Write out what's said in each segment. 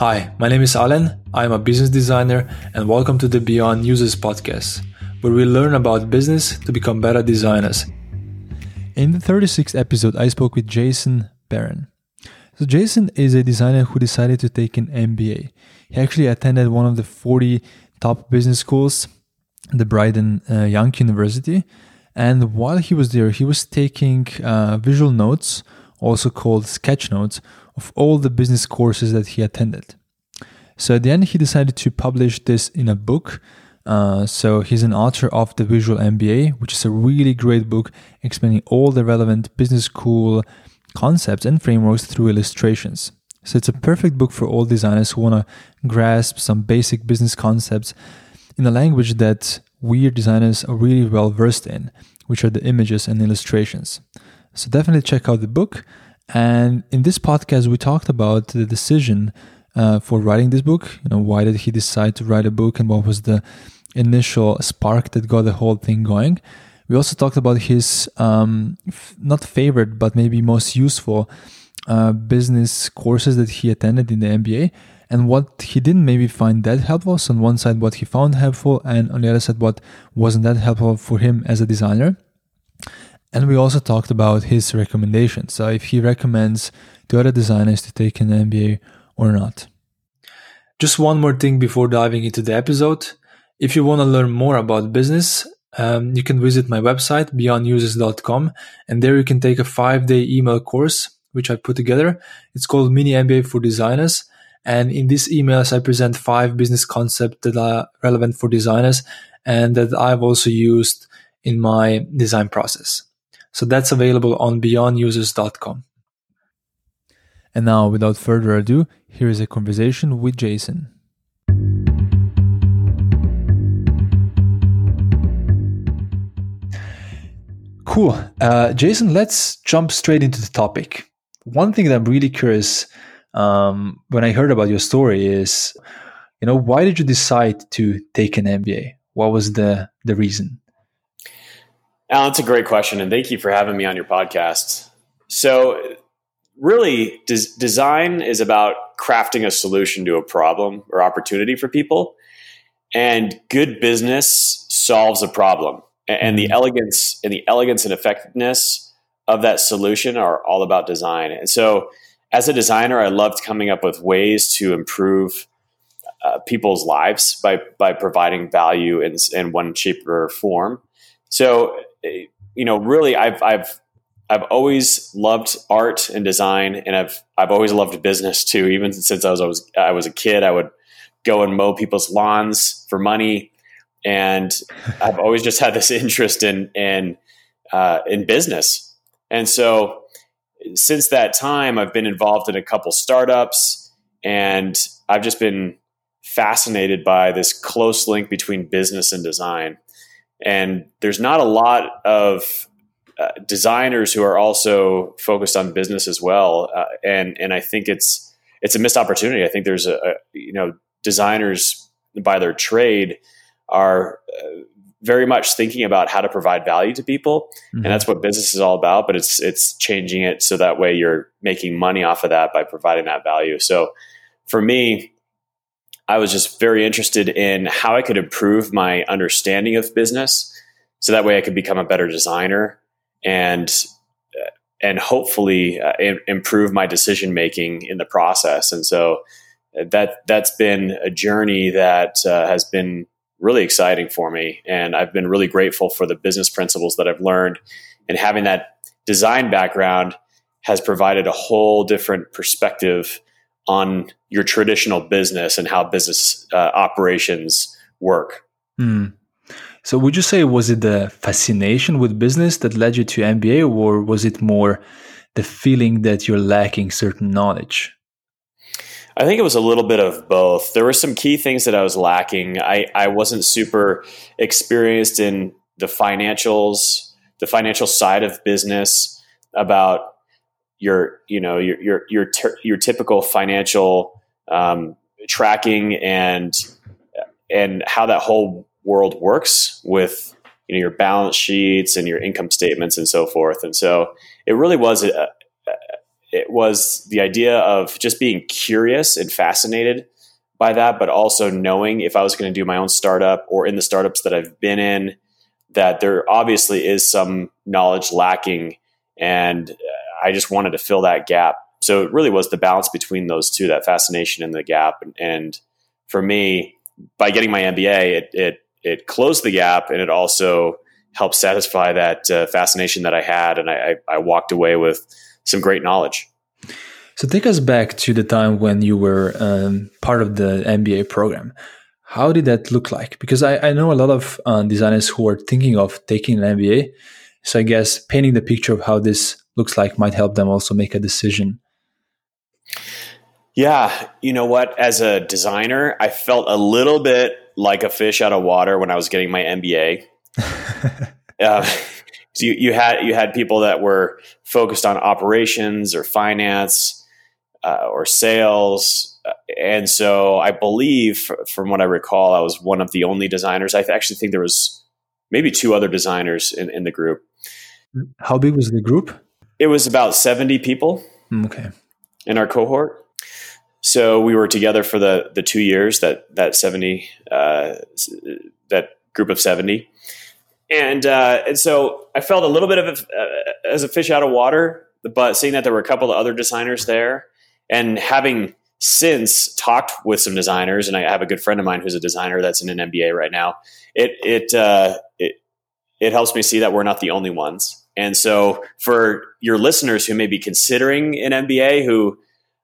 Hi, my name is Alen. I'm a business designer, and welcome to the Beyond Users podcast, where we learn about business to become better designers. In the 36th episode, I spoke with Jason Barron. So, Jason is a designer who decided to take an MBA. He actually attended one of the 40 top business schools, the Brigham uh, Young University. And while he was there, he was taking uh, visual notes, also called sketch notes, of all the business courses that he attended. So at the end, he decided to publish this in a book. Uh, so he's an author of the Visual MBA, which is a really great book explaining all the relevant business school concepts and frameworks through illustrations. So it's a perfect book for all designers who want to grasp some basic business concepts in a language that we designers are really well versed in, which are the images and illustrations. So definitely check out the book. And in this podcast, we talked about the decision uh, for writing this book. You know, why did he decide to write a book, and what was the initial spark that got the whole thing going? We also talked about his um, f- not favorite, but maybe most useful uh, business courses that he attended in the MBA and what he didn't maybe find that helpful. So, on one side, what he found helpful, and on the other side, what wasn't that helpful for him as a designer. And we also talked about his recommendations. So, if he recommends to other designers to take an MBA or not. Just one more thing before diving into the episode. If you want to learn more about business, um, you can visit my website, beyondusers.com, and there you can take a five day email course which I put together. It's called Mini MBA for Designers. And in these emails, I present five business concepts that are relevant for designers and that I've also used in my design process. So that's available on beyondusers.com. And now, without further ado, here is a conversation with Jason. Cool. Uh, Jason, let's jump straight into the topic one thing that I'm really curious um, when I heard about your story is, you know, why did you decide to take an MBA? What was the the reason? Alen, that's a great question, and thank you for having me on your podcast. So, really, des- design is about crafting a solution to a problem or opportunity for people, and good business solves a problem. And the mm-hmm. elegance and the elegance and effectiveness of that solution are all about design. And so, as a designer, I loved coming up with ways to improve uh, people's lives by by providing value in, in one shape or form. So, you know, really, I've I've I've always loved art and design, and I've I've always loved business too. Even since I was I was, I was a kid, I would go and mow people's lawns for money, and I've always just had this interest in in uh, in business and so since that time, I've been involved in a couple startups and I've just been fascinated by this close link between business and design. And there's not a lot of uh, designers who are also focused on business as well. Uh, and, and I think it's, it's a missed opportunity. I think there's a, a you know, designers by their trade are uh, very much thinking about how to provide value to people mm-hmm. and that's what business is all about but it's it's changing it so that way you're making money off of that by providing that value so for me i was just very interested in how i could improve my understanding of business so that way i could become a better designer and uh, and hopefully uh, improve my decision making in the process and so uh, that that's been a journey that uh, has been really exciting for me. And I've been really grateful for the business principles that I've learned. And having that design background has provided a whole different perspective on your traditional business and how business uh, operations work. Mm. So, would you say was it the fascination with business that led you to MBA, or was it more the feeling that you're lacking certain knowledge? I think it was a little bit of both. There were some key things that I was lacking. I, I wasn't super experienced in the financials, the financial side of business about your, you know, your, your, your, ter- your typical financial um, tracking and, and how that whole world works with, you know, your balance sheets and your income statements and so forth. And so it really was a, it was the idea of just being curious and fascinated by that, but also knowing if I was going to do my own startup or in the startups that I've been in, that there obviously is some knowledge lacking. And I just wanted to fill that gap. So it really was the balance between those two, that fascination and the gap. And for me, by getting my MBA, it, it, it closed the gap and it also helped satisfy that uh, fascination that I had. And I, I, I walked away with some great knowledge. So take us back to the time when you were um, part of the MBA program. How did that look like? Because I, I know a lot of uh, designers who are thinking of taking an MBA. So I guess painting the picture of how this looks like might help them also make a decision. Yeah, you know what? As a designer, I felt a little bit like a fish out of water when I was getting my MBA. uh, so you, you had you had people that were focused on operations or finance uh, or sales, uh, and so I believe, from what I recall, I was one of the only designers. I actually think there was maybe two other designers in, in the group. How big was the group? It was about seventy people. Mm, okay. In our cohort, so we were together for the the two years that that seventy uh, that group of seventy, and uh, and so I felt a little bit of a, uh, as a fish out of water. But seeing that there were a couple of other designers there, and having since talked with some designers, and I have a good friend of mine who's a designer that's in an MBA right now. It it uh, it it helps me see that we're not the only ones. And so, for your listeners who may be considering an MBA who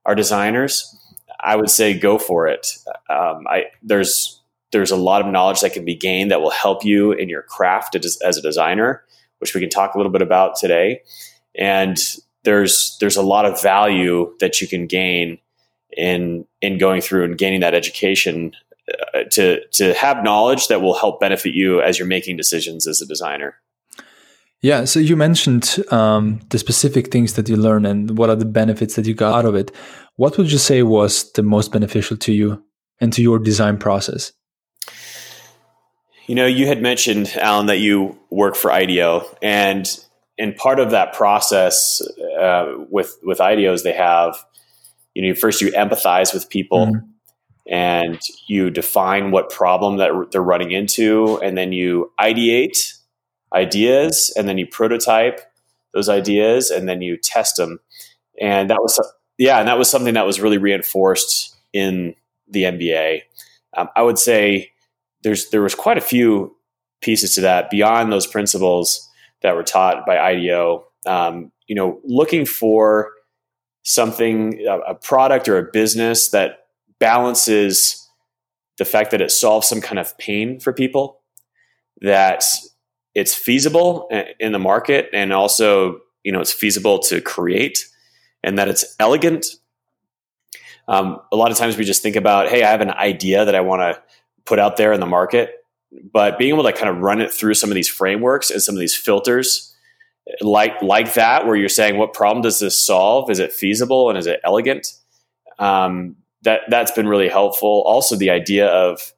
are designers, I would say go for it. Um, I there's there's a lot of knowledge that can be gained that will help you in your craft as, a designer, which we can talk a little bit about today. And there's there's a lot of value that you can gain in in going through and gaining that education uh, to to have knowledge that will help benefit you as you're making decisions as a designer. Yeah, so you mentioned um, the specific things that you learn and what are the benefits that you got out of it. What would you say was the most beneficial to you and to your design process? You know, you had mentioned, Alen, that you work for IDEO, and and part of that process uh, with with IDEOs, they have, you know, first you empathize with people, mm-hmm. and you define what problem that they're running into, and then you ideate ideas, and then you prototype those ideas, and then you test them, and that was yeah, and that was something that was really reinforced in the MBA. Um, I would say there's there was quite a few pieces to that beyond those principles that were taught by IDEO. Um, you know, looking for something, a, a product or a business that balances the fact that it solves some kind of pain for people, that it's feasible in the market, and also you know it's feasible to create, and that it's elegant. Um, a lot of times we just think about, hey, I have an idea that I want to put out there in the market. But being able to kind of run it through some of these frameworks and some of these filters, like like that, where you're saying, what problem does this solve? Is it feasible and is it elegant? Um, that that's been really helpful. Also, the idea of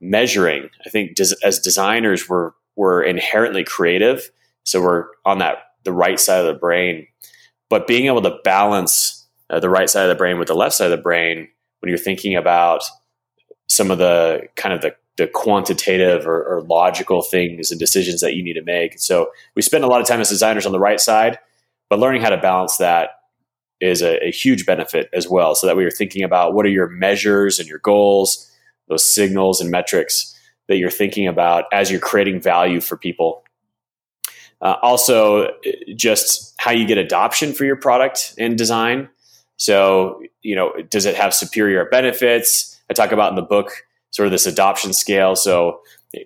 measuring. I think des- as designers, we're we're inherently creative, so we're on that the right side of the brain. But being able to balance uh, the right side of the brain with the left side of the brain when you're thinking about some of the kind of the, the quantitative or, or, logical things and decisions that you need to make. So we spend a lot of time as designers on the right side, but learning how to balance that is a, a huge benefit as well. So that we are thinking about what are your measures and your goals, those signals and metrics that you're thinking about as you're creating value for people. Uh, also, just how you get adoption for your product and design. So, you know, does it have superior benefits? I talk about in the book sort of this adoption scale. So,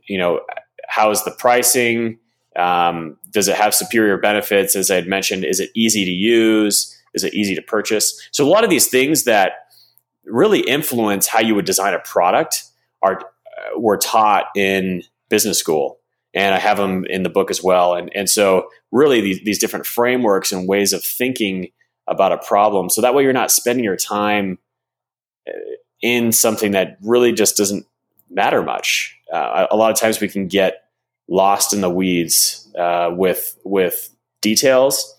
you know, how is the pricing? Um, does it have superior benefits? As I had mentioned, is it easy to use? Is it easy to purchase? So, a lot of these things that really influence how you would design a product are were taught in business school, and I have them in the book as well. And and so, really, these, these different frameworks and ways of thinking about a problem, so that way you're not spending your time uh, in something that really just doesn't matter much. Uh, a lot of times we can get lost in the weeds uh, with with details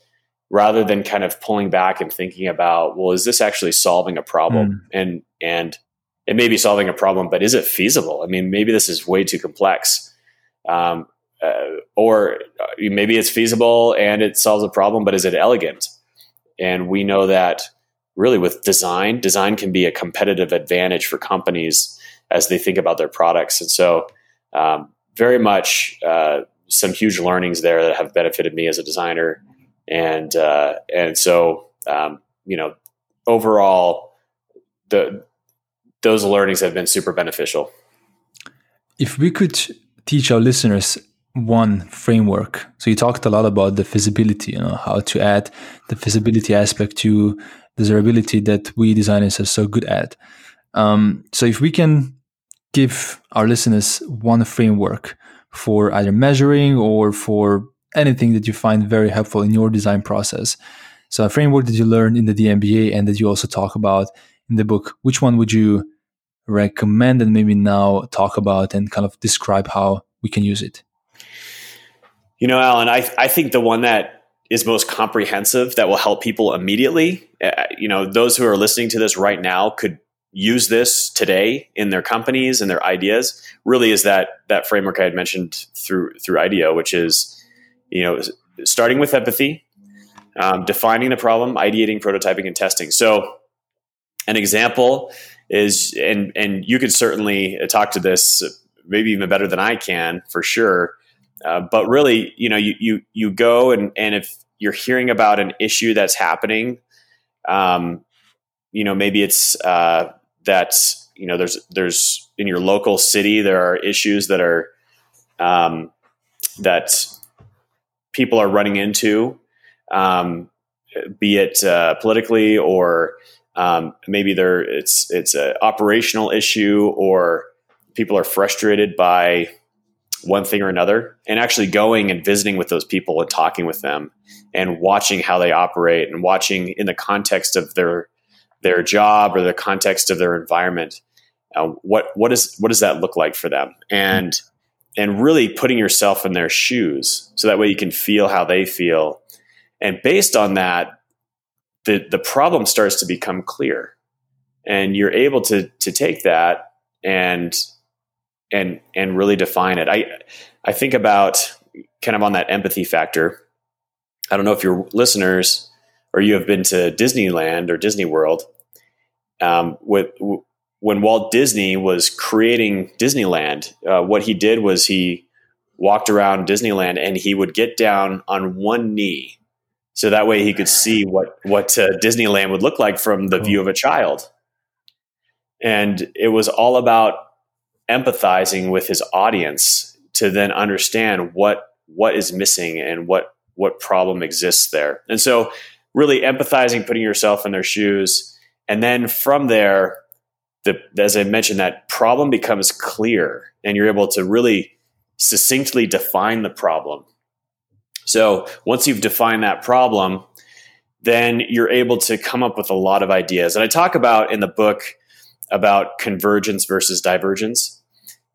rather than kind of pulling back and thinking about, well, is this actually solving a problem? Mm. And and it may be solving a problem, but is it feasible? I mean, maybe this is way too complex. Um, uh, or uh, maybe it's feasible and it solves a problem, but is it elegant? And we know that really with design, design can be a competitive advantage for companies as they think about their products. And so, um, very much uh, some huge learnings there that have benefited me as a designer. And uh, and so, um, you know, overall, the those learnings have been super beneficial. If we could teach our listeners one framework. So you talked a lot about the feasibility, you know, how to add the feasibility aspect to desirability that we designers are so good at. Um, so if we can give our listeners one framework for either measuring or for anything that you find very helpful in your design process. So a framework that you learned in the DMBA and that you also talk about in the book, which one would you recommend and maybe now talk about and kind of describe how we can use it? You know, Alen, I, I think the one that is most comprehensive that will help people immediately, uh, you know, those who are listening to this right now could use this today in their companies and their ideas really is that that framework I had mentioned through through IDEO, which is you know starting with empathy, um, defining the problem, ideating, prototyping, and testing. So an example is, and and you could certainly talk to this maybe even better than I can for sure. Uh, but really, you know, you you you go and and if you're hearing about an issue that's happening, um, you know, maybe it's uh, that you know there's there's in your local city there are issues that are um, that people are running into, um, be it uh, politically or um, maybe there it's it's an operational issue or people are frustrated by one thing or another. And actually going and visiting with those people and talking with them and watching how they operate and watching in the context of their their job or the context of their environment uh, what what is what does that look like for them? And and really putting yourself in their shoes so that way you can feel how they feel. And based on that the the problem starts to become clear and you're able to to take that and and and really define it. I I think about kind of on that empathy factor. I don't know if your listeners or you have been to Disneyland or Disney World. Um, with when Walt Disney was creating Disneyland, uh, what he did was he walked around Disneyland and he would get down on one knee, so that way he could see what what uh, Disneyland would look like from the view of a child. And it was all about empathizing with his audience to then understand what what is missing and what what problem exists there. And so really empathizing, putting yourself in their shoes, and then from there, the as I mentioned, that problem becomes clear, and you're able to really succinctly define the problem. So once you've defined that problem, then you're able to come up with a lot of ideas. And I talk about in the book about convergence versus divergence.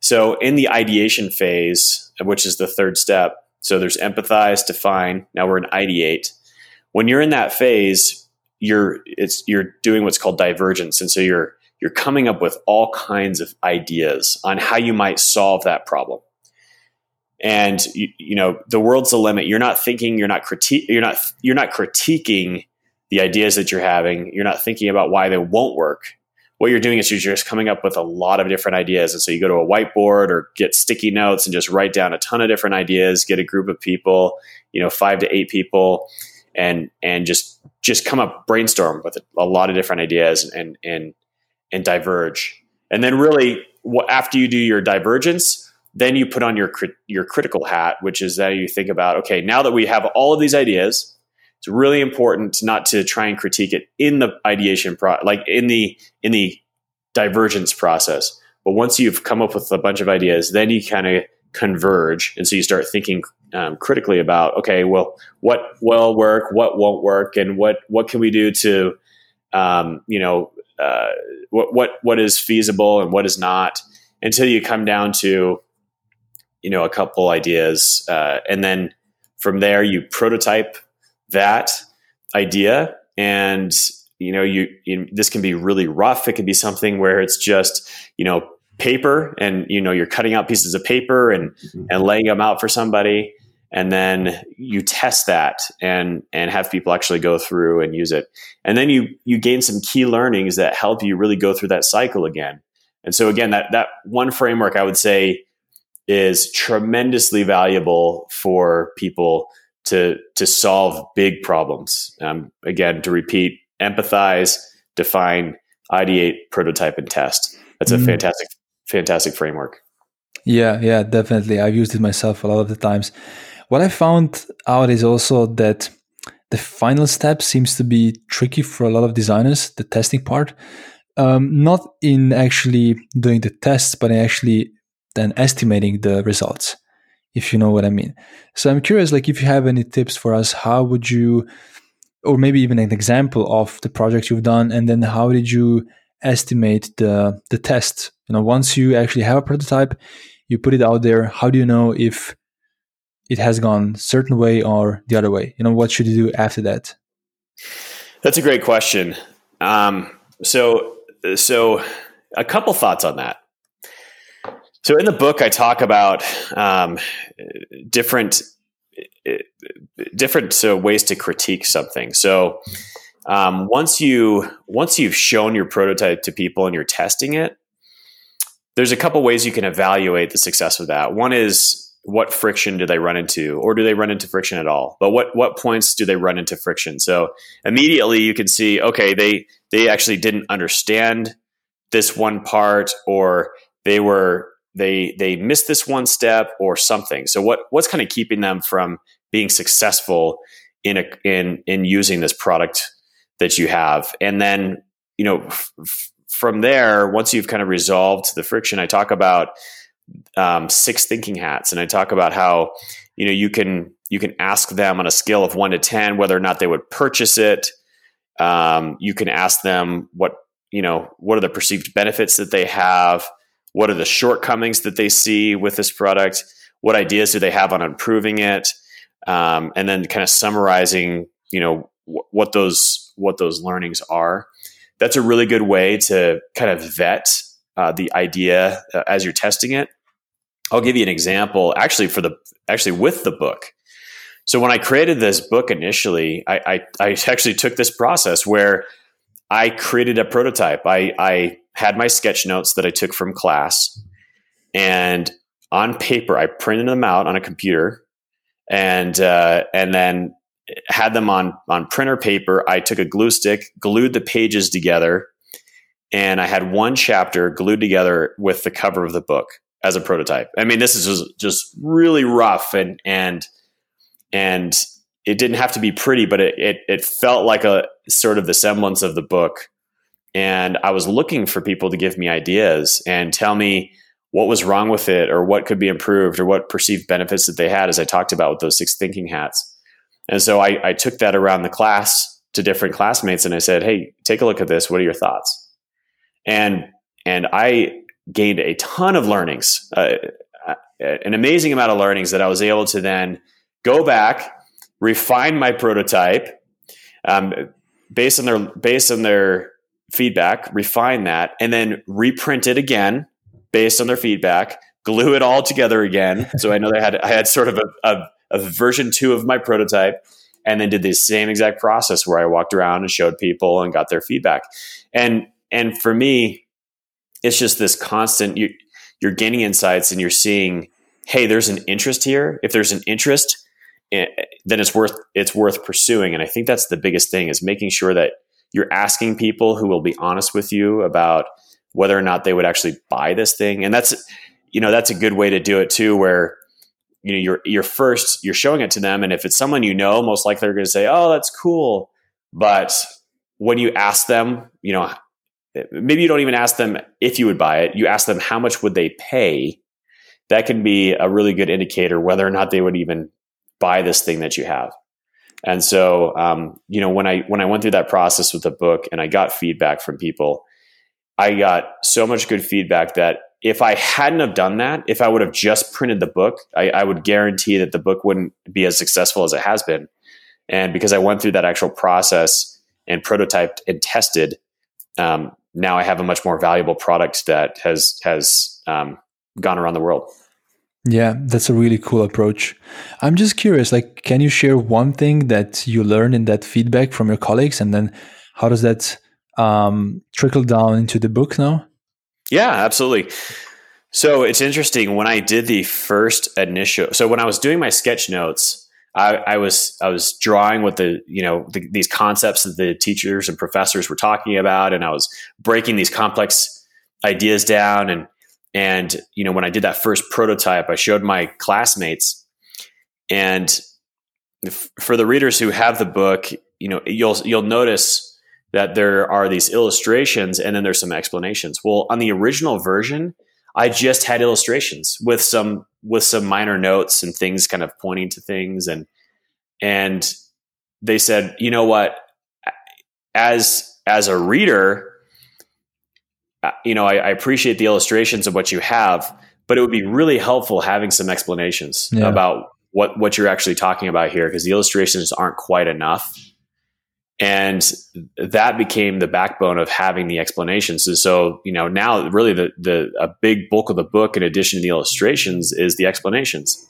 So in the ideation phase, which is the third step, so there's empathize, define. Now we're in ideate. When you're in that phase, you're it's you're doing what's called divergence, and so you're you're coming up with all kinds of ideas on how you might solve that problem. And you, you know the world's the limit. You're not thinking. You're not critique. You're not you're not critiquing the ideas that you're having. You're not thinking about why they won't work what you're doing is you're just coming up with a lot of different ideas. And so you go to a whiteboard or get sticky notes and just write down a ton of different ideas, get a group of people, you know, five to eight people and, and just, just come up brainstorm with a lot of different ideas and, and, and diverge. And then really after you do your divergence, then you put on your, your critical hat, which is that you think about, okay, now that we have all of these ideas, it's really important not to try and critique it in the ideation pro like in the in the divergence process. But once you've come up with a bunch of ideas then you kind of converge and so you start thinking um, critically about okay well what will work what won't work and what what can we do to um, you know uh, what what what is feasible and what is not until you come down to you know a couple ideas uh, and then from there you prototype that idea and you know you, you, this can be really rough. It can be something where it's just you know paper and you know you're cutting out pieces of paper and mm-hmm. and laying them out for somebody. And then you test that and and have people actually go through and use it. And then you you gain some key learnings that help you really go through that cycle again. And so again that that one framework i would say is tremendously valuable for people to to solve big problems. Um, again to repeat empathize define ideate prototype and test. That's a mm. fantastic fantastic framework. Yeah yeah definitely. I've used it myself a lot of the times. What I found out is also that the final step seems to be tricky for a lot of designers, the testing part. Um, not in actually doing the tests, but in actually then estimating the results, if you know what I mean. So I'm curious, like, if you have any tips for us, how would you, or maybe even an example of the project you've done, and then how did you estimate the the test? You know, once you actually have a prototype, you put it out there. How do you know if it has gone certain way or the other way? You know, what should you do after that? That's a great question. Um, so, so a couple thoughts on that. So, in the book, I talk about um, different different ways to critique something. So, um, once you once you've shown your prototype to people and you're testing it, there's a couple ways you can evaluate the success of that. One is what friction do they run into or do they run into friction at all but what what points do they run into friction so immediately you can see okay they they actually didn't understand this one part or they were they they missed this one step or something. So what what's kind of keeping them from being successful in a in in using this product that you have? And then you know f- from there once you've kind of resolved the friction i talk about um, six thinking hats, and I talk about how you know you can you can ask them on a scale of one to ten whether or not they would purchase it. Um, you can ask them what you know what are the perceived benefits that they have, what are the shortcomings that they see with this product, what ideas do they have on improving it, um, and then kind of summarizing you know wh- what those what those learnings are. That's a really good way to kind of vet uh, the idea uh, as you're testing it. I'll give you an example actually for the actually with the book. So when I created this book initially, I, I, I actually took this process where I created a prototype. I, I had my sketch notes that I took from class, and on paper, I printed them out on a computer, and uh, and then had them on on printer paper. I took a glue stick, glued the pages together, and I had one chapter glued together with the cover of the book as a prototype. I mean, this is just, just really rough and and and it didn't have to be pretty, but it, it it felt like a sort of the semblance of the book. And I was looking for people to give me ideas and tell me what was wrong with it or what could be improved or what perceived benefits that they had, as I talked about with those six thinking hats. And so I, I took that around the class to different classmates and I said, Hey, take a look at this. What are your thoughts? And and I gained a ton of learnings, uh, uh, an amazing amount of learnings that I was able to then go back, refine my prototype um, based on their based on their feedback, refine that, and then reprint it again based on their feedback, glue it all together again. So I know they had I had sort of a, a, a version two of my prototype, and then did the same exact process where I walked around and showed people and got their feedback. And and for me, it's just this constant you you're gaining insights and you're seeing hey there's an interest here if there's an interest eh, then it's worth it's worth pursuing and i think that's the biggest thing is making sure that you're asking people who will be honest with you about whether or not they would actually buy this thing and that's you know that's a good way to do it too where you know you're you're first you're showing it to them and if it's someone you know most likely they're going to say oh that's cool but when you ask them you know maybe you don't even ask them if you would buy it. You ask them how much would they pay. That can be a really good indicator whether or not they would even buy this thing that you have. And so, um, you know, when I when I went through that process with the book and I got feedback from people, I got so much good feedback that if I hadn't have done that, if I would have just printed the book, I, I would guarantee that the book wouldn't be as successful as it has been. And because I went through that actual process and prototyped and tested, um, now I have a much more valuable product that has has um, gone around the world. Yeah, that's a really cool approach. I'm just curious, like, can you share one thing that you learned in that feedback from your colleagues, and then how does that um, trickle down into the book now? Yeah, absolutely. So it's interesting when I did the first initial. So when I was doing my sketch notes, I, I was I was drawing with the you know the, these concepts that the teachers and professors were talking about, and I was breaking these complex ideas down. And and you know when I did that first prototype, I showed my classmates, and for the readers who have the book, you know you'll you'll notice that there are these illustrations and then there's some explanations. Well, on the original version, I just had illustrations with some with some minor notes and things kind of pointing to things and and they said, "You know what? As as a reader, Uh, you know, I, I appreciate the illustrations of what you have, but it would be really helpful having some explanations yeah. about what what you're actually talking about here because the illustrations aren't quite enough." and that became the backbone of having the explanations and so you know now really the the a big bulk of the book in addition to the illustrations is the explanations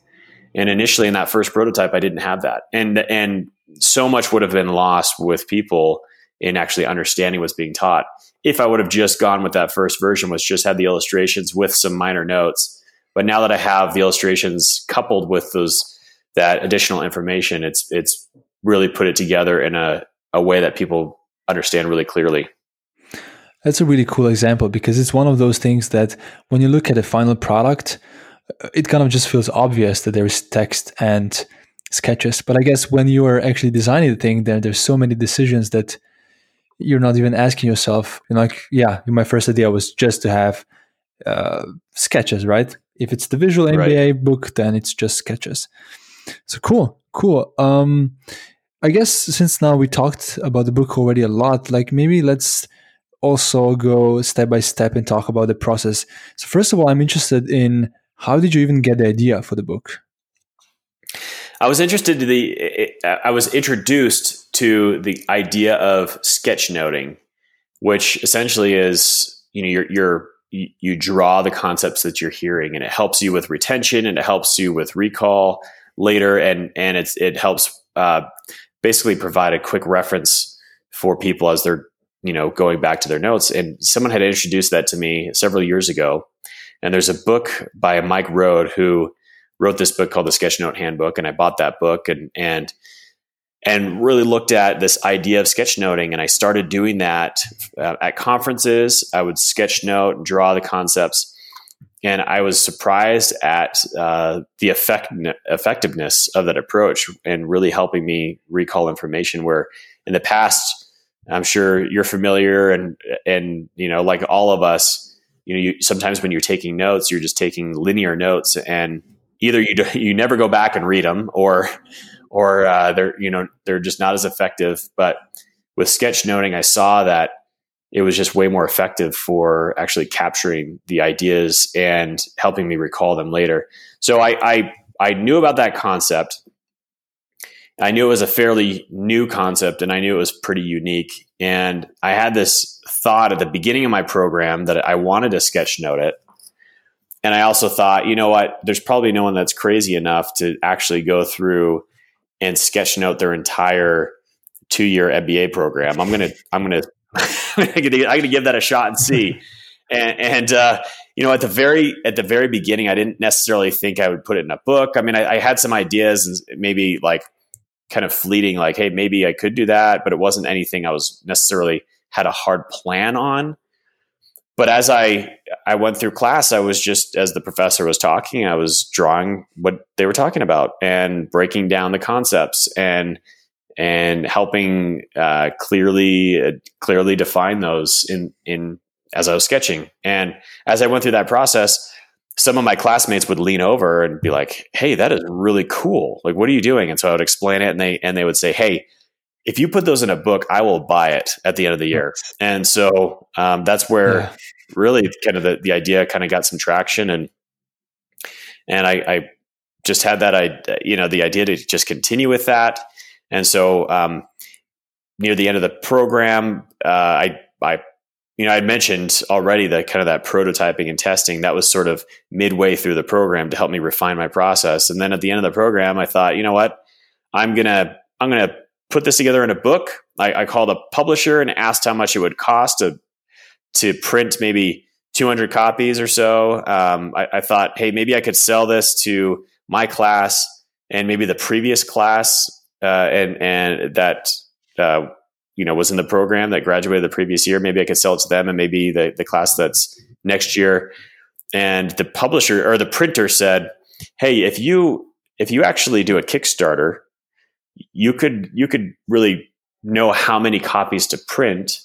and initially in that first prototype i didn't have that and and so much would have been lost with people in actually understanding what's being taught if i would have just gone with that first version was just had the illustrations with some minor notes but now that i have the illustrations coupled with those that additional information it's it's really put it together in a a way that people understand really clearly. That's a really cool example because it's one of those things that when you look at a final product, it kind of just feels obvious that there is text and sketches. But I guess when you are actually designing the thing, then there's so many decisions that you're not even asking yourself. You know, like, yeah, my first idea was just to have uh, sketches, right? If it's the visual MBA right. book, then it's just sketches. So cool, cool. Um, I guess since now we talked about the book already a lot, like maybe let's also go step by step and talk about the process. So first of all, I'm interested in how did you even get the idea for the book? I was interested to the I was introduced to the idea of sketchnoting, which essentially is you know you're, you're you draw the concepts that you're hearing and it helps you with retention and it helps you with recall later and and it's it helps uh, basically provide a quick reference for people as they're you know going back to their notes. And someone had introduced that to me several years ago. And there's a book by mike rohde who wrote this book called the sketchnote handbook and i bought that book and and and really looked at this idea of sketchnoting and i started doing that uh, at conferences i would sketchnote and draw the concepts and I was surprised at uh, the effect, effectiveness of that approach and really helping me recall information. Where in the past, I'm sure you're familiar, and and you know, like all of us, you know, you, sometimes when you're taking notes, you're just taking linear notes, and either you do, you never go back and read them, or or uh, they're you know they're just not as effective. But with sketchnoting, I saw that it was just way more effective for actually capturing the ideas and helping me recall them later. So I, I, I knew about that concept. I knew it was a fairly new concept and I knew it was pretty unique. And I had this thought at the beginning of my program that I wanted to sketch note it. And I also thought, you know what, there's probably no one that's crazy enough to actually go through and sketch note their entire two year MBA program. I'm gonna I'm gonna I'm going to give that a shot and see. and, and uh, you know, at the very at the very beginning, I didn't necessarily think I would put it in a book. I mean, I, I had some ideas and maybe like kind of fleeting, like, hey, maybe I could do that, but it wasn't anything I was necessarily had a hard plan on. But as I I went through class, I was just as the professor was talking, I was drawing what they were talking about and breaking down the concepts and and helping uh, clearly uh, clearly define those in in as I was sketching. And as I went through that process, some of my classmates would lean over and be like, "Hey, that is really cool. Like, what are you doing?" And so I would explain it, and they and they would say, "Hey." If you put those in a book, I will buy it at the end of the year. And so um, that's where yeah. really kind of the, the idea kind of got some traction and and I, I just had that I you know the idea to just continue with that And so um, near the end of the program, uh, I I you know I mentioned already that kind of that prototyping and testing that was sort of midway through the program to help me refine my process. And then at the end of the program, I thought, you know what, I'm gonna I'm gonna put this together in a book. I, I called a publisher and asked how much it would cost to to print maybe 200 copies or so. Um, I, I, thought, hey, maybe I could sell this to my class and maybe the previous class, uh, and and that uh, you know was in the program that graduated the previous year. Maybe I could sell it to them, and maybe the the class that's next year. And the publisher or the printer said, hey, if you if you actually do a Kickstarter, you could you could really know how many copies to print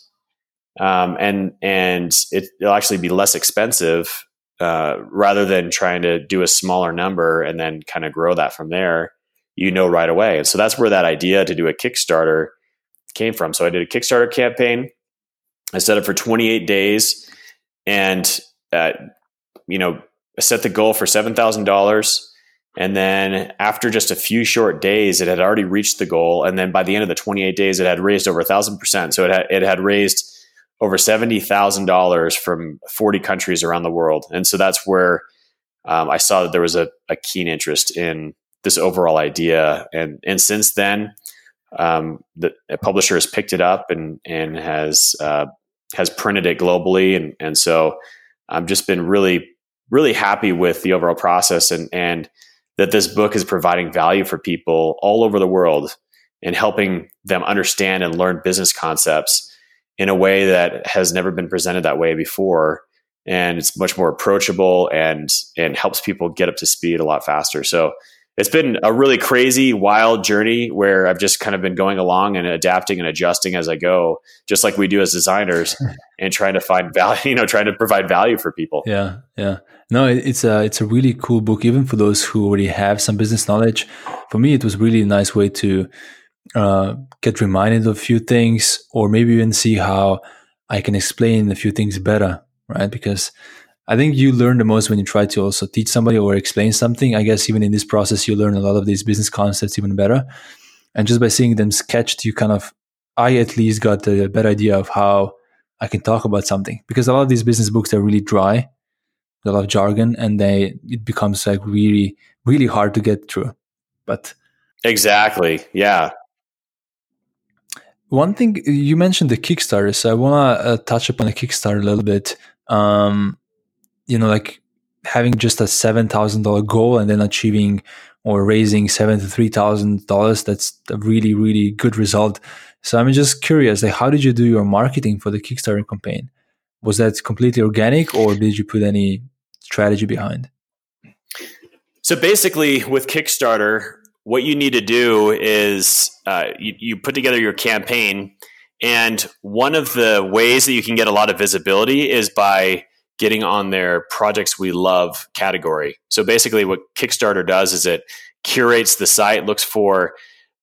um, and and it, will actually be less expensive uh, rather than trying to do a smaller number and then kind of grow that from there. You know right away, and so that's where that idea to do a Kickstarter came from. So I did a Kickstarter campaign. I set it for 28 days, and uh, you know set the goal for seven thousand dollars. And then after just a few short days, it had already reached the goal. And then by the end of the 28 days, it had raised over a thousand percent. So it had, it had raised over $70,000 from 40 countries around the world. And so that's where um, I saw that there was a, a, keen interest in this overall idea. And, and since then, um, the publisher has picked it up and, and has, uh, has printed it globally. And, and so I've just been really, really happy with the overall process and, and that this book is providing value for people all over the world and helping them understand and learn business concepts in a way that has never been presented that way before. And it's much more approachable and and helps people get up to speed a lot faster. So it's been a really crazy wild journey where i've just kind of been going along and adapting and adjusting as i go just like we do as designers and trying to find value you know trying to provide value for people. Yeah yeah no it's a it's a really cool book even for those who already have some business knowledge for me it was really a nice way to uh, get reminded of a few things, or maybe even see how I can explain a few things better, right? Because I think you learn the most when you try to also teach somebody or explain something. I guess even in this process, you learn a lot of these business concepts even better. And just by seeing them sketched, you kind of, I at least got a better idea of how I can talk about something. Because a lot of these business books are really dry, a lot of jargon, and they it becomes like really, really hard to get through. But exactly, yeah. One thing you mentioned the Kickstarter, so I want to uh, touch upon the Kickstarter a little bit. Um, you know, like having just a seven thousand dollar goal and then achieving or raising seventy three thousand dollars. That's a really really good result. So I'm just curious, like, how did you do your marketing for the Kickstarter campaign? Was that completely organic, or did you put any strategy behind? So basically, with Kickstarter, what you need to do is uh, you, you put together your campaign. And one of the ways that you can get a lot of visibility is by getting on their projects we love category. So basically, what Kickstarter does is it curates the site, looks for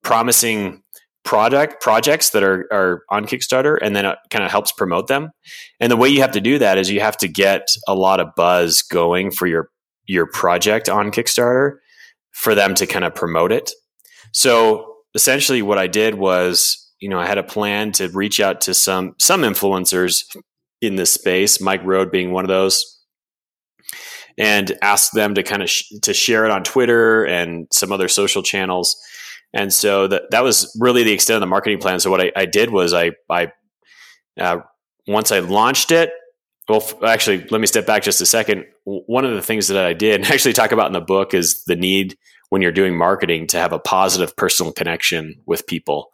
promising product projects that are, are on Kickstarter, and then it kind of helps promote them. And the way you have to do that is you have to get a lot of buzz going for your your project on Kickstarter for them to kind of promote it. So essentially what I did was, you know, I had a plan to reach out to some some influencers in this space, Mike Rohde being one of those, and ask them to kind of sh- to share it on Twitter and some other social channels. And so that that was really the extent of the marketing plan. So what I, I did was I I uh, once I launched it, well, actually, let me step back just a second. One of the things that I did, and actually talk about in the book, is the need when you're doing marketing to have a positive personal connection with people.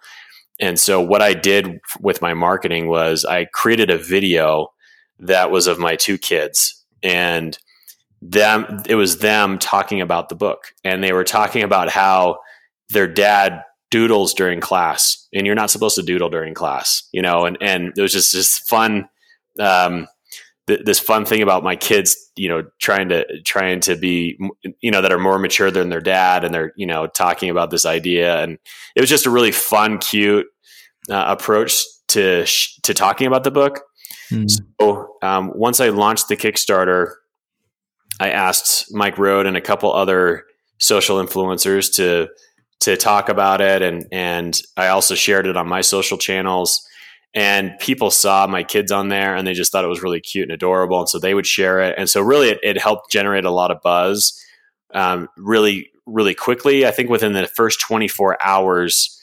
And so, what I did with my marketing was I created a video that was of my two kids, and them. It was them talking about the book, and they were talking about how their dad doodles during class, and you're not supposed to doodle during class, you know. And and it was just this fun. Um, th- this fun thing about my kids, you know, trying to trying to be, you know, that are more mature than their dad, and they're you know talking about this idea, and it was just a really fun, cute uh, approach to sh- to talking about the book. Mm. So um, once I launched the Kickstarter, I asked Mike Rohde and a couple other social influencers to to talk about it, and and I also shared it on my social channels. And people saw my kids on there, and they just thought it was really cute and adorable, and so they would share it. And so, really, it, it helped generate a lot of buzz, um, really, really quickly. I think within the first 24 hours,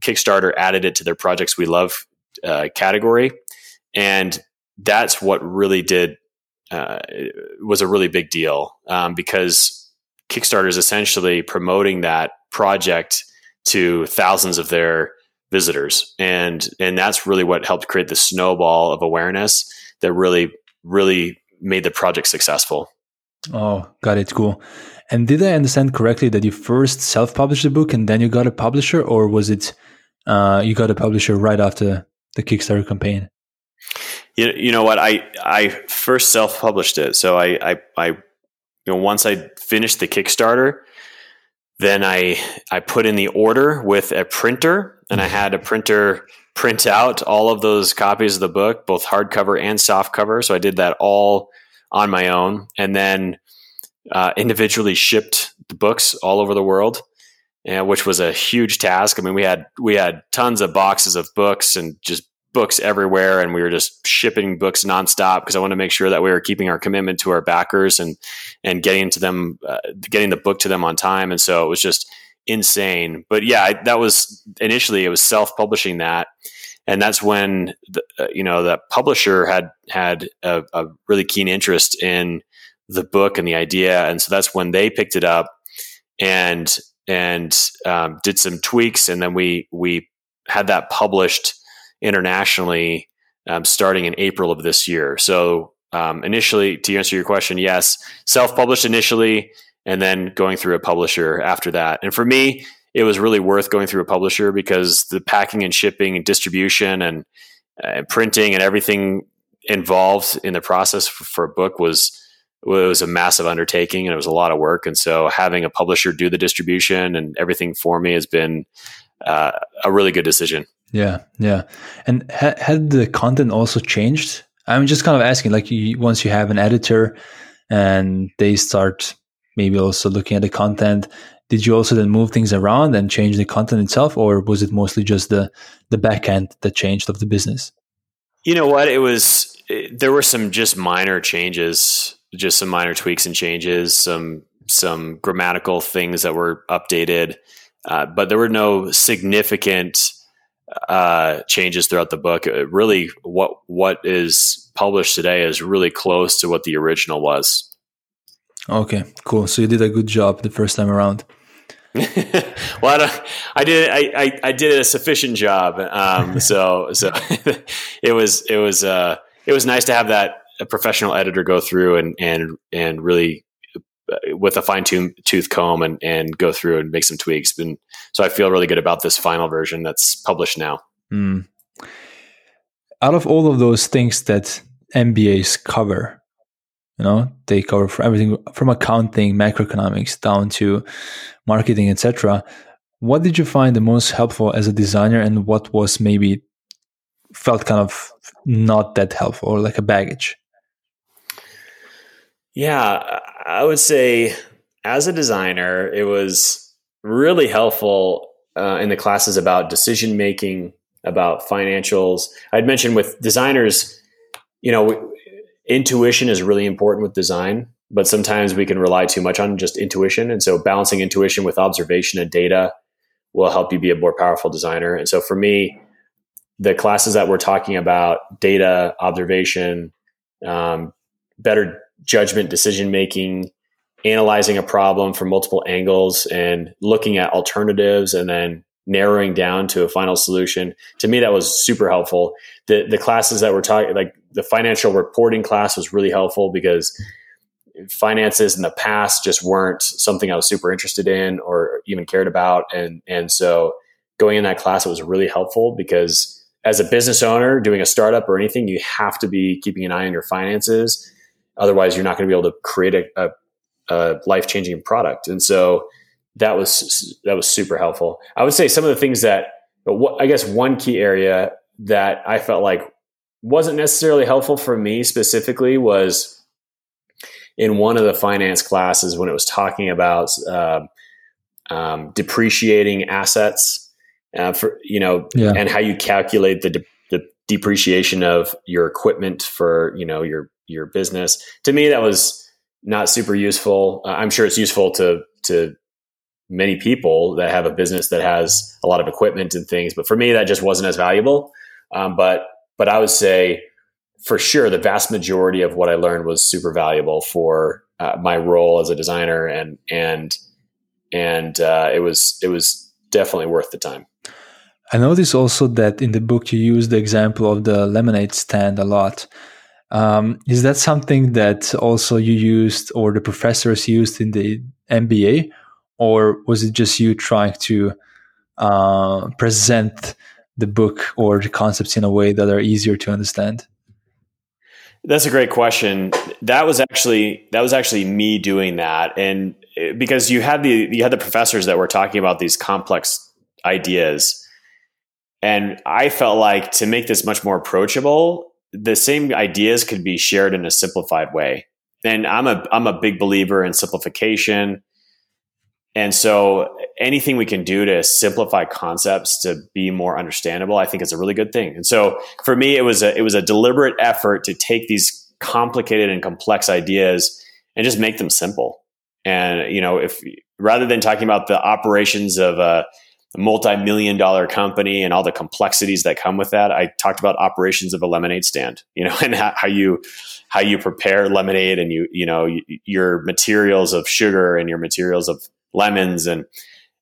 Kickstarter added it to their projects we love uh, category, and that's what really did uh, was a really big deal um, because Kickstarter is essentially promoting that project to thousands of their visitors, and and that's really what helped create the snowball of awareness that really really made the project successful. Oh, got it. Cool. And did I understand correctly that you first self-published the book and then you got a publisher, or was it uh, you got a publisher right after the Kickstarter campaign? You, you know what? I I first self published it, so I, I I you know once I finished the Kickstarter, then I I put in the order with a printer, and I had a printer print out all of those copies of the book, both hardcover and softcover. So I did that all on my own, and then uh, individually shipped the books all over the world. Uh, which was a huge task. I mean, we had we had tons of boxes of books and just books everywhere and we were just shipping books nonstop because I want to make sure that we were keeping our commitment to our backers and and getting to them uh, getting the book to them on time. And so it was just insane. But yeah I, that was initially it was self-publishing that. And that's when the, uh, you know the publisher had had a, a really keen interest in the book and the idea. And so that's when they picked it up and and um, did some tweaks. And then we we had that published internationally um, starting in April of this year. So um, initially, to answer your question, yes, self-published initially, and then going through a publisher after that. And for me, it was really worth going through a publisher because the packing and shipping and distribution and uh, printing and everything involved in the process for, for, a book was it was a massive undertaking and it was a lot of work. And so having a publisher do the distribution and everything for me has been uh, a really good decision. Yeah, yeah. And ha- had the content also changed? I'm just kind of asking, like, you, once you have an editor and they start maybe also looking at the content, did you also then move things around and change the content itself, or was it mostly just the the back end that changed of the business? You know what? It was there were some just minor changes, just some minor tweaks and changes, some some grammatical things that were updated, uh, but there were no significant uh, changes throughout the book. It uh, really, what what is published today is really close to what the original was. Okay, cool. So you did a good job the first time around. well, I, I, did I, I, I, did a sufficient job. Um, so so it was it was uh, it was nice to have that a professional editor go through and and and really with a fine tooth comb and, and go through and make some tweaks. And so I feel really good about this final version that's published now. Mm. Out of all of those things that MBAs cover, you know, they cover for everything from accounting, macroeconomics down to marketing, etc. What did you find the most helpful as a designer, and what was maybe felt kind of not that helpful or like a baggage? Yeah, I would say as a designer, it was really helpful uh, in the classes about decision making, about financials. I'd mentioned with designers, you know, intuition is really important with design, but sometimes we can rely too much on just intuition. And so balancing intuition with observation and data will help you be a more powerful designer. And so for me, the classes that we're talking about data, observation, um, better judgment, decision making, analyzing a problem from multiple angles and looking at alternatives and then narrowing down to a final solution. To me, that was super helpful. The the classes that we're talking, like the financial reporting class, was really helpful because finances in the past just weren't something I was super interested in or even cared about, and and so going in that class it was really helpful because as a business owner doing a startup or anything, you have to be keeping an eye on your finances Otherwise, you're not going to be able to create a, a, a life changing product. And so that was that was super helpful. I would say some of the things that, I guess, one key area that I felt like wasn't necessarily helpful for me specifically was in one of the finance classes when it was talking about uh, um, depreciating assets, uh, for you know, yeah. and how you calculate the de- the depreciation of your equipment for you know your your business. To me, that was not super useful. Uh, I'm sure it's useful to to many people that have a business that has a lot of equipment and things, but for me, that just wasn't as valuable. Um, but but I would say for sure the vast majority of what I learned was super valuable for uh, my role as a designer and and and uh, it was it was definitely worth the time. I noticed also that in the book you use the example of the lemonade stand a lot. Um, is that something that also you used or the professors used in the MBA, or was it just you trying to uh, present the book or the concepts in a way that are easier to understand? That's a great question. That was actually that was actually me doing that, and eh, because you had the you had the professors that were talking about these complex ideas, and I felt like to make this much more approachable, the same ideas could be shared in a simplified way. And I'm a I'm a big believer in simplification. And so anything we can do to simplify concepts to be more understandable, I think is a really good thing. And so for me, it was a, it was a deliberate effort to take these complicated and complex ideas and just make them simple. And, you know, if rather than talking about the operations of a, a multi-million dollar company and all the complexities that come with that, I talked about operations of a lemonade stand, you know, and how, you, how you prepare lemonade and you, you know, your materials of sugar and your materials of lemons. And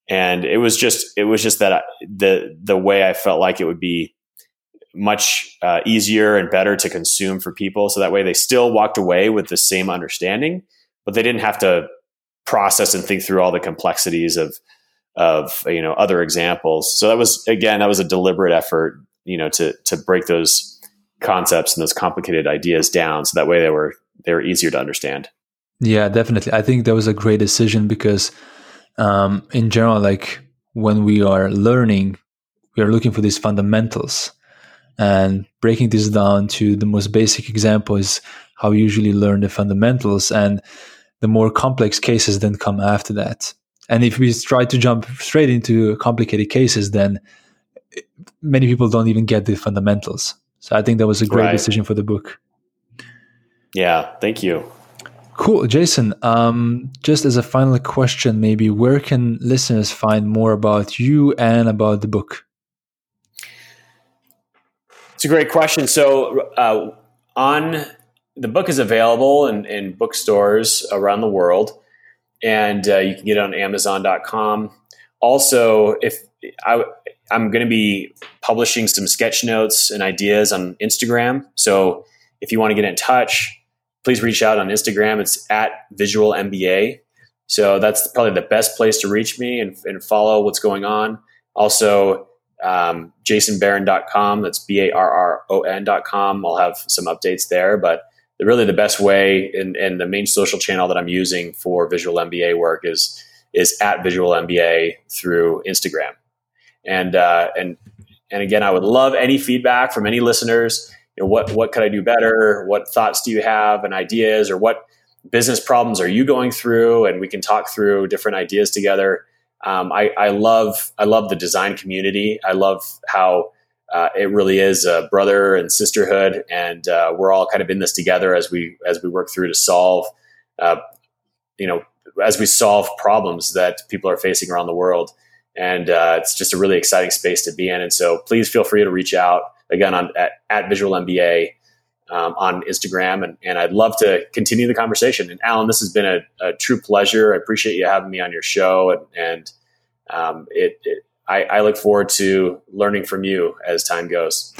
and it was just it was just that the the way I felt like it would be much uh, easier and better to consume for people. So that way they still walked away with the same understanding but they didn't have to process and think through all the complexities of of you know other examples so that was again that was a deliberate effort you know to to break those concepts and those complicated ideas down so that way they were they were easier to understand yeah definitely i think that was a great decision because um, in general, like when we are learning, we are looking for these fundamentals. And breaking this down to the most basic example is how we usually learn the fundamentals. And the more complex cases then come after that. And if we try to jump straight into complicated cases, then many people don't even get the fundamentals. So I think that was a great right. decision for the book. Yeah, thank you. Cool. Jason, um, just as a final question, maybe where can listeners find more about you and about the book? It's a great question. So, uh, on the book is available in, in bookstores around the world, and uh, you can get it on Amazon.com. Also, if I, I'm going to be publishing some sketch notes and ideas on Instagram, so if you want to get in touch, please reach out on Instagram. It's at Visual MBA. So that's probably the best place to reach me and, and follow what's going on. Also, um, jasonbarron.com. That's B A R R O N.com. I'll have some updates there. But really, the best way and, and the main social channel that I'm using for Visual MBA work is is at Visual MBA through Instagram. And uh, and and again, I would love any feedback from any listeners you know, what what could I do better? What thoughts do you have and ideas, or what business problems are you going through? And we can talk through different ideas together. Um, I, I love I love the design community. I love how uh, it really is a brother and sisterhood, and uh, we're all kind of in this together as we as we work through to solve, uh, you know, as we solve problems that people are facing around the world. And uh, it's just a really exciting space to be in. And so, please feel free to reach out again on at, at Visual MBA um, on Instagram, and, and I'd love to continue the conversation. And Alen, this has been a, a true pleasure. I appreciate you having me on your show, and, and um, it, it I, I, look forward to learning from you as time goes.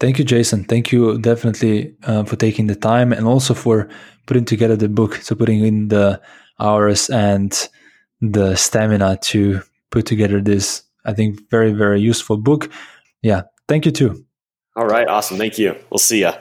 Thank you, Jason. Thank you definitely uh, for taking the time and also for putting together the book. So putting in the hours and the stamina to put together this, I think, very very useful book. Yeah, thank you too. All right. Awesome. Thank you. We'll see ya.